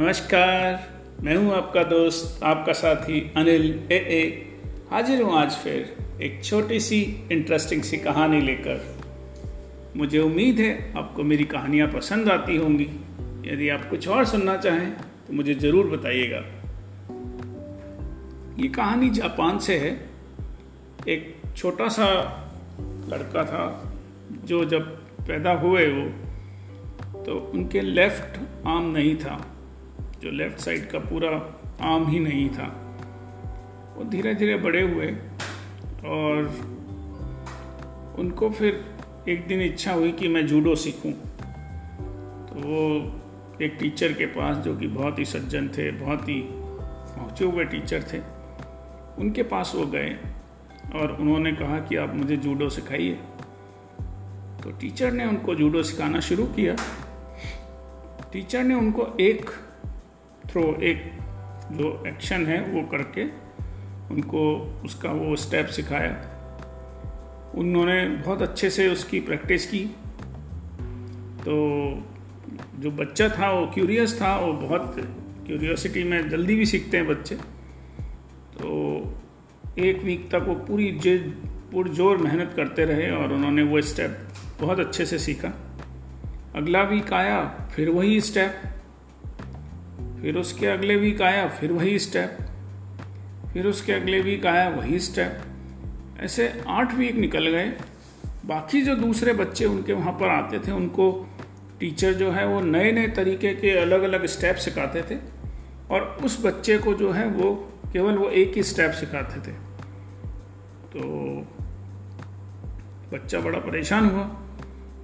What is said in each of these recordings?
नमस्कार, मैं हूँ आपका दोस्त, आपका साथी अनिल ए ए। हाजिर हूँ आज फिर एक छोटी सी इंटरेस्टिंग सी कहानी लेकर। मुझे उम्मीद है आपको मेरी कहानियाँ पसंद आती होंगी। यदि आप कुछ और सुनना चाहें तो मुझे ज़रूर बताइएगा। ये कहानी जापान से है। एक छोटा सा लड़का था, जो जब पैदा हुए वो तो उनके लेफ़्ट आर्म नहीं था। जो लेफ़्ट साइड का पूरा आम ही नहीं था। वो धीरे धीरे बड़े हुए और उनको फिर एक दिन इच्छा हुई कि मैं जूडो सीखूं। तो वो एक टीचर के पास, जो कि बहुत ही सज्जन थे, बहुत ही पहुँचे हुए टीचर थे, उनके पास वो गए और उन्होंने कहा कि आप मुझे जूडो सिखाइए। तो टीचर ने उनको जूडो सिखाना शुरू किया। टीचर ने उनको एक थ्रो एक जो एक्शन है वो करके उनको उसका वो स्टेप सिखाया। उन्होंने बहुत अच्छे से उसकी प्रैक्टिस की। तो जो बच्चा था, वो क्यूरियस था, वो बहुत क्यूरियोसिटी में जल्दी भी सीखते हैं बच्चे। तो एक वीक तक वो पूरी पुरजोर मेहनत करते रहे और उन्होंने वो स्टेप बहुत अच्छे से सीखा। अगला वीक आया, फिर वही स्टेप फिर उसके अगले वीक आया, फिर वही स्टेप फिर उसके अगले वीक आया, वही स्टेप ऐसे आठ वीक निकल गए। बाकी जो दूसरे बच्चे उनके वहाँ पर आते थे, उनको टीचर जो है वो नए नए तरीके के अलग अलग स्टेप सिखाते थे और उस बच्चे को जो है वो केवल वो एक ही स्टेप सिखाते थे। तो बच्चा बड़ा परेशान हुआ।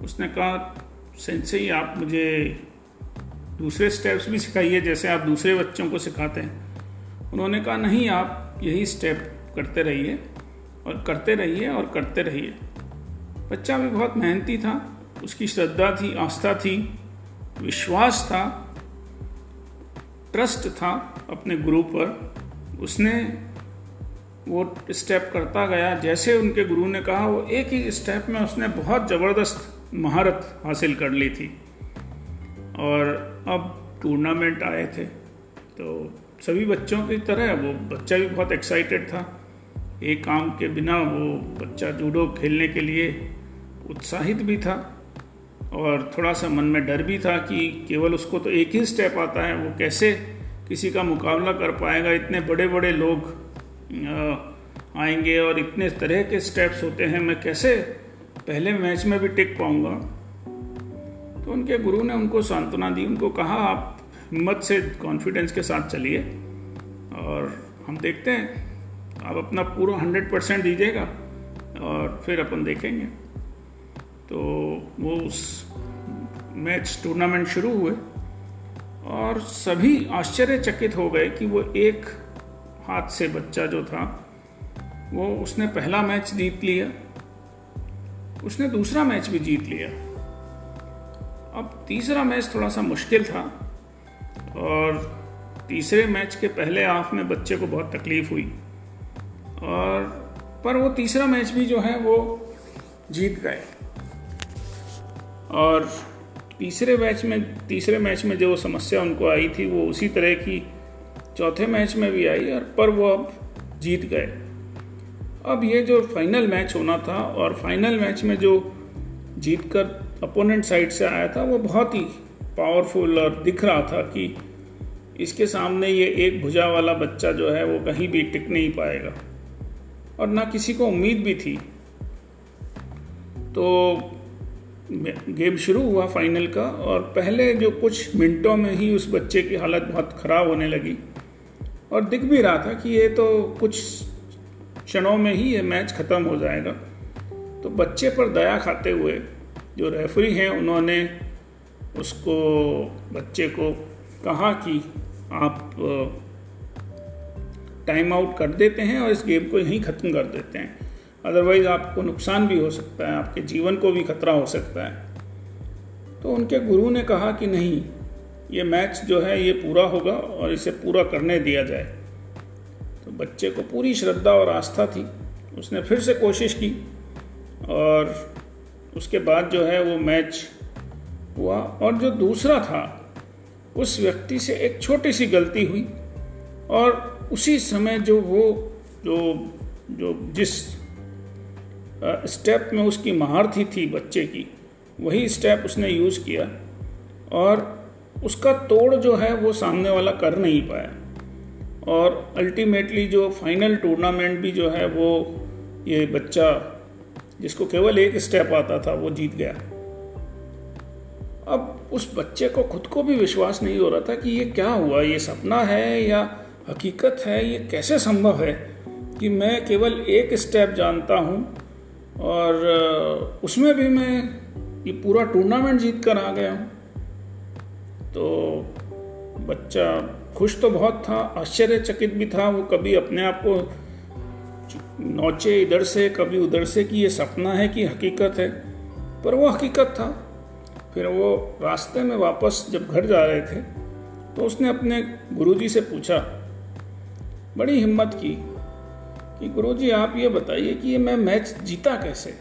उसने कहा, सेंसे आप मुझे दूसरे स्टेप्स भी सिखाइए, जैसे आप दूसरे बच्चों को सिखाते हैं। उन्होंने कहा, नहीं, आप यही स्टेप करते रहिए और करते रहिए और करते रहिए। बच्चा भी बहुत मेहनती था, उसकी श्रद्धा थी, आस्था थी, विश्वास था ट्रस्ट था अपने गुरु पर। उसने वो स्टेप करता गया। जैसे उनके गुरु ने कहा, वो एक ही स्टेप में उसने बहुत ज़बरदस्त महारत हासिल कर ली थी। और अब टूर्नामेंट आए थे। तो सभी बच्चों की तरह वो बच्चा भी बहुत एक्साइटेड था। एक काम के बिना वो बच्चा जूडो खेलने के लिए उत्साहित भी था और थोड़ा सा मन में डर भी था कि केवल उसको तो एक ही स्टेप आता है, वो कैसे किसी का मुकाबला कर पाएगा? इतने बड़े बड़े लोग आएँगे और इतने तरह के स्टेप्स होते हैं, मैं कैसे पहले मैच में भी टिक पाऊँगा? तो उनके गुरु ने उनको सांत्वना दी, उनको कहा, आप हिम्मत से कॉन्फिडेंस के साथ चलिए और हम देखते हैं। आप अपना पूरा हंड्रेड परसेंट दीजिएगा और फिर अपन देखेंगे। तो वो उस मैच टूर्नामेंट शुरू हुए और सभी आश्चर्यचकित हो गए कि वो एक हाथ से बच्चा जो था, वो उसने पहला मैच जीत लिया, उसने दूसरा मैच भी जीत लिया। अब तीसरा मैच थोड़ा सा मुश्किल था और तीसरे मैच के पहले हाफ़ में बच्चे को बहुत तकलीफ़ हुई। और, पर वो तीसरा मैच भी जो है वो जीत गए। और तीसरे मैच में, तीसरे मैच में जो समस्या उनको आई थी वो उसी तरह की चौथे मैच में भी आई और, पर वो अब जीत गए। अब ये जो फाइनल मैच होना था और फाइनल मैच में जो जीत कर अपोनेंट साइड से आया था, वो बहुत ही पावरफुल और दिख रहा था कि इसके सामने ये एक भुजा वाला बच्चा जो है, वो कहीं भी टिक नहीं पाएगा। और ना किसी को उम्मीद भी थी। तो गेम शुरू हुआ फाइनल का और पहले जो कुछ मिनटों में ही उस बच्चे की हालत बहुत ख़राब होने लगी। और दिख भी रहा था कि ये तो कुछ क्षणों में ही ये मैच ख़त्म हो जाएगा। तो बच्चे पर दया खाते हुए जो रेफरी हैं, उन्होंने उसको, बच्चे को कहा कि आप टाइम आउट कर देते हैं और इस गेम को यहीं ख़त्म कर देते हैं। अदरवाइज़ आपको नुकसान भी हो सकता है, आपके जीवन को भी खतरा हो सकता है। तो उनके गुरु ने कहा कि नहीं, ये मैच जो है, ये पूरा होगा और इसे पूरा करने दिया जाए। तो बच्चे को पूरी श्रद्धा और आस्था थी। उसने फिर से कोशिश की और उसके बाद जो है वो मैच हुआ और जो दूसरा था, उस व्यक्ति से एक छोटी सी गलती हुई और उसी समय जो वो, जो जो जिस स्टेप में उसकी महारथी थी बच्चे की, वही स्टेप उसने यूज़ किया और उसका तोड़ जो है वो सामने वाला कर नहीं पाया और अल्टीमेटली जो फाइनल टूर्नामेंट भी जो है वो ये बच्चा जिसको केवल एक स्टेप आता था, वो जीत गया। अब उस बच्चे को खुद को भी विश्वास नहीं हो रहा था कि ये क्या हुआ? ये सपना है या हकीकत है? ये कैसे संभव है कि मैं केवल एक स्टेप जानता हूँ और उसमें भी मैं ये पूरा टूर्नामेंट जीत कर आ गया हूँ? तो बच्चा खुश तो बहुत था, आश्चर्यचकित भी था। वो कभी अपने आप को नौचे इधर से, कभी उधर से कि ये सपना है कि हकीकत है। पर वो हकीकत था। फिर वो रास्ते में वापस जब घर जा रहे थे तो उसने अपने गुरुजी से पूछा, बड़ी हिम्मत की कि गुरुजी, आप ये बताइए कि ये मैं मैच जीता कैसे?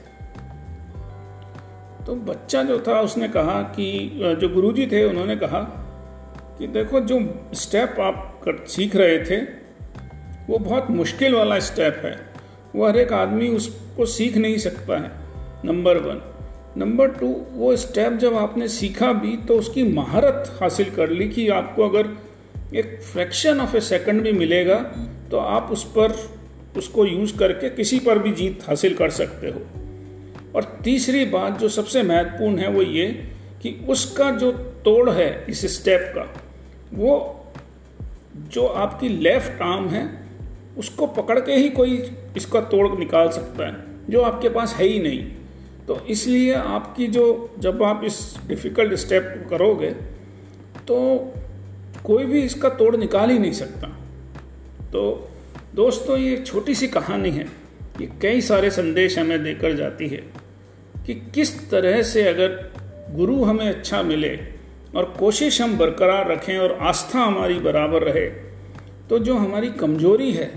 तो बच्चा जो था, उसने कहा कि, जो गुरुजी थे, उन्होंने कहा कि देखो, जो स्टेप आप सीख रहे थे वो बहुत मुश्किल वाला स्टेप है। वो हर एक आदमी उसको सीख नहीं सकता है। नंबर वन नंबर टू वो स्टेप जब आपने सीखा भी तो उसकी महारत हासिल कर ली कि आपको अगर एक फ्रैक्शन ऑफ़ ए सेकंड भी मिलेगा तो आप उस पर, उसको यूज़ करके किसी पर भी जीत हासिल कर सकते हो। और तीसरी बात जो सबसे महत्वपूर्ण है, वो ये कि उसका जो तोड़ है इस स्टेप का, वो जो आपकी लेफ़्ट आर्म है उसको पकड़ के ही कोई इसका तोड़ निकाल सकता है, जो आपके पास है ही नहीं। तो इसलिए आपकी जो, जब आप इस डिफ़िकल्ट स्टेप करोगे तो कोई भी इसका तोड़ निकाल ही नहीं सकता। तो दोस्तों, ये छोटी सी कहानी है। ये कई सारे संदेश हमें देकर जाती है कि किस तरह से अगर गुरु हमें अच्छा मिले और कोशिश हम बरकरार रखें और आस्था हमारी बराबर रहे तो जो हमारी कमज़ोरी है,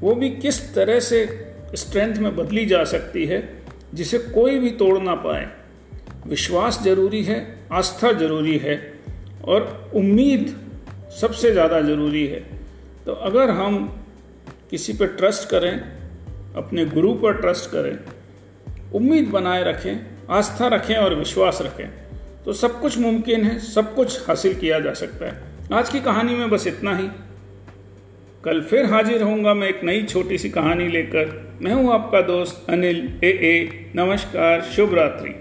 वो भी किस तरह से स्ट्रेंथ में बदली जा सकती है, जिसे कोई भी तोड़ ना पाए। विश्वास ज़रूरी है, आस्था ज़रूरी है, और उम्मीद सबसे ज़्यादा ज़रूरी है। तो अगर हम किसी पर ट्रस्ट करें, अपने गुरु पर ट्रस्ट करें, उम्मीद बनाए रखें, आस्था रखें और विश्वास रखें तो सब कुछ मुमकिन है, सब कुछ हासिल किया जा सकता है। आज की कहानी में बस इतना ही। कल फिर हाजिर होऊँगा मैं एक नई छोटी सी कहानी लेकर। मैं हूँ आपका दोस्त अनिल, ए ए, नमस्कार, शुभ रात्रि।